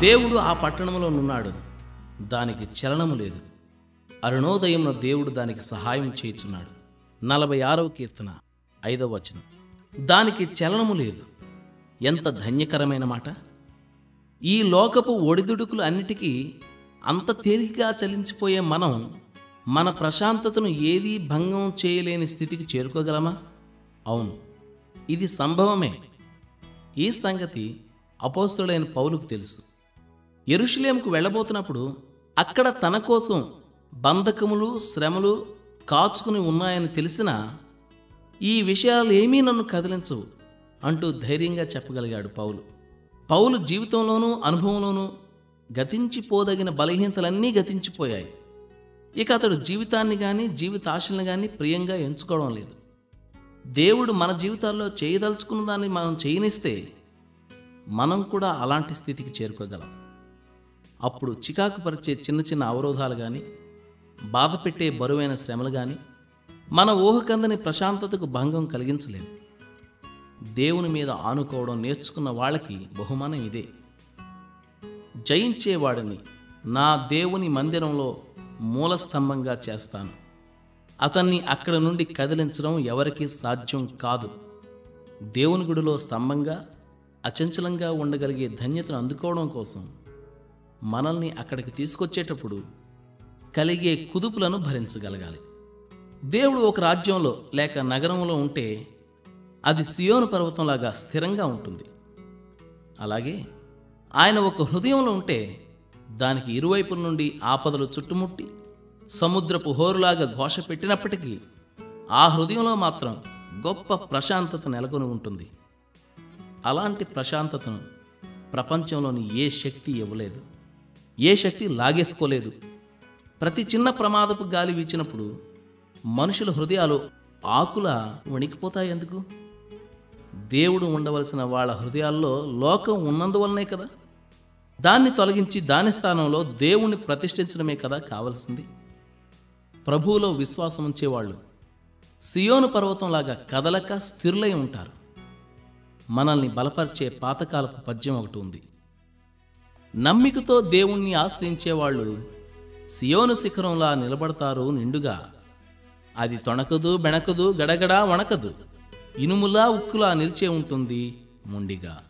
దేవుడు ఆ పట్టణంలో నున్నాడు. దానికి చలనము లేదు. అరుణోదయంలో దేవుడు దానికి సహాయం చేయుచున్నాడు. నలభై ఆరవ కీర్తన ఐదవ వచనం. దానికి చలనము లేదు. ఎంత ధన్యకరమైన మాట. ఈ లోకపు ఒడిదుడుకులు అన్నిటికీ అంత తేలికగా చలించిపోయే మనం మన ప్రశాంతతను ఏదీ భంగం చేయలేని స్థితికి చేరుకోగలమా? అవును. ఇది సంభవమే. ఈ సంగతి అపోస్తుడైన పౌలుకు తెలుసు. ఎరుషులేంకు వెళ్ళబోతున్నప్పుడు అక్కడ తన కోసం బంధకములు శ్రమలు కాచుకుని ఉన్నాయని తెలిసినా ఈ విషయాలు ఏమీ నన్ను కదిలించవు అంటూ ధైర్యంగా చెప్పగలిగాడు పౌలు. పౌలు జీవితంలోనూ అనుభవంలోనూ గతించిపోదగిన బలహీనతలన్నీ గతించిపోయాయి. ఇక అతడు జీవితాన్ని కానీ జీవితాశలను కానీ ప్రియంగా ఎంచుకోవడం లేదు. దేవుడు మన జీవితాల్లో చేయదలుచుకున్న దాన్ని మనం చేయనిస్తే మనం కూడా అలాంటి స్థితికి చేరుకోగలం. అప్పుడు చికాకు పరిచే చిన్న చిన్న అవరోధాలు కానీ బాధ పెట్టే బరువైన శ్రమలు కానీ మన ఊహకందని ప్రశాంతతకు భంగం కలిగించలేదు దేవుని మీద ఆనుకోవడం నేర్చుకున్న వాళ్ళకి బహుమానం ఇదే. జయించేవాడిని నా దేవుని మందిరంలో మూలస్తంభంగా చేస్తాను. అతన్ని అక్కడ నుండి కదిలించడం ఎవరికీ సాధ్యం కాదు. దేవుని గుడిలో స్తంభంగా అచంచలంగా ఉండగలిగే ధన్యతను అందుకోవడం కోసం మనల్ని అక్కడికి తీసుకొచ్చేటప్పుడు కలిగే కుదుపులను భరించగలగాలి. దేవుడు ఒక రాజ్యంలో లేక నగరంలో ఉంటే అది సియోను పర్వతంలాగా స్థిరంగా ఉంటుంది. అలాగే ఆయన ఒక హృదయంలో ఉంటే దానికి ఇరువైపుల నుండి ఆపదలు చుట్టుముట్టి సముద్రపు హోరులాగా ఘోష పెట్టినప్పటికీ ఆ హృదయంలో మాత్రం గొప్ప ప్రశాంతత నెలకొని ఉంటుంది. అలాంటి ప్రశాంతతను ప్రపంచంలోని ఏ శక్తి ఇవ్వలేదు. ఏ శక్తి లాగేసుకోలేదు. ప్రతి చిన్న ప్రమాదపు గాలి వీచినప్పుడు మనుషుల హృదయాలు ఆకుల వణికిపోతాయి ఎందుకు? దేవుడు ఉండవలసిన వాళ్ళ హృదయాల్లో లోకం ఉన్నందువల్లనే కదా. దాన్ని తొలగించి దాని స్థానంలో దేవుణ్ణి ప్రతిష్ఠించడమే కదా కావలసింది. ప్రభువులో విశ్వాసం ఉంచేవాళ్ళు సియోను పర్వతంలాగా కదలక స్థిరులై ఉంటారు. మనల్ని బలపరిచే పాతకాలపు పద్యం ఒకటి ఉంది. నమ్మికతో దేవుణ్ణి ఆశ్రయించేవాళ్ళు సియోను శిఖరంలా నిలబడతారు నిండుగా. అది తొణకదు బెణకదు గడగడా వణకదు. ఇనుములా ఉక్కులా నిలిచే ఉంటుంది ముండిగా.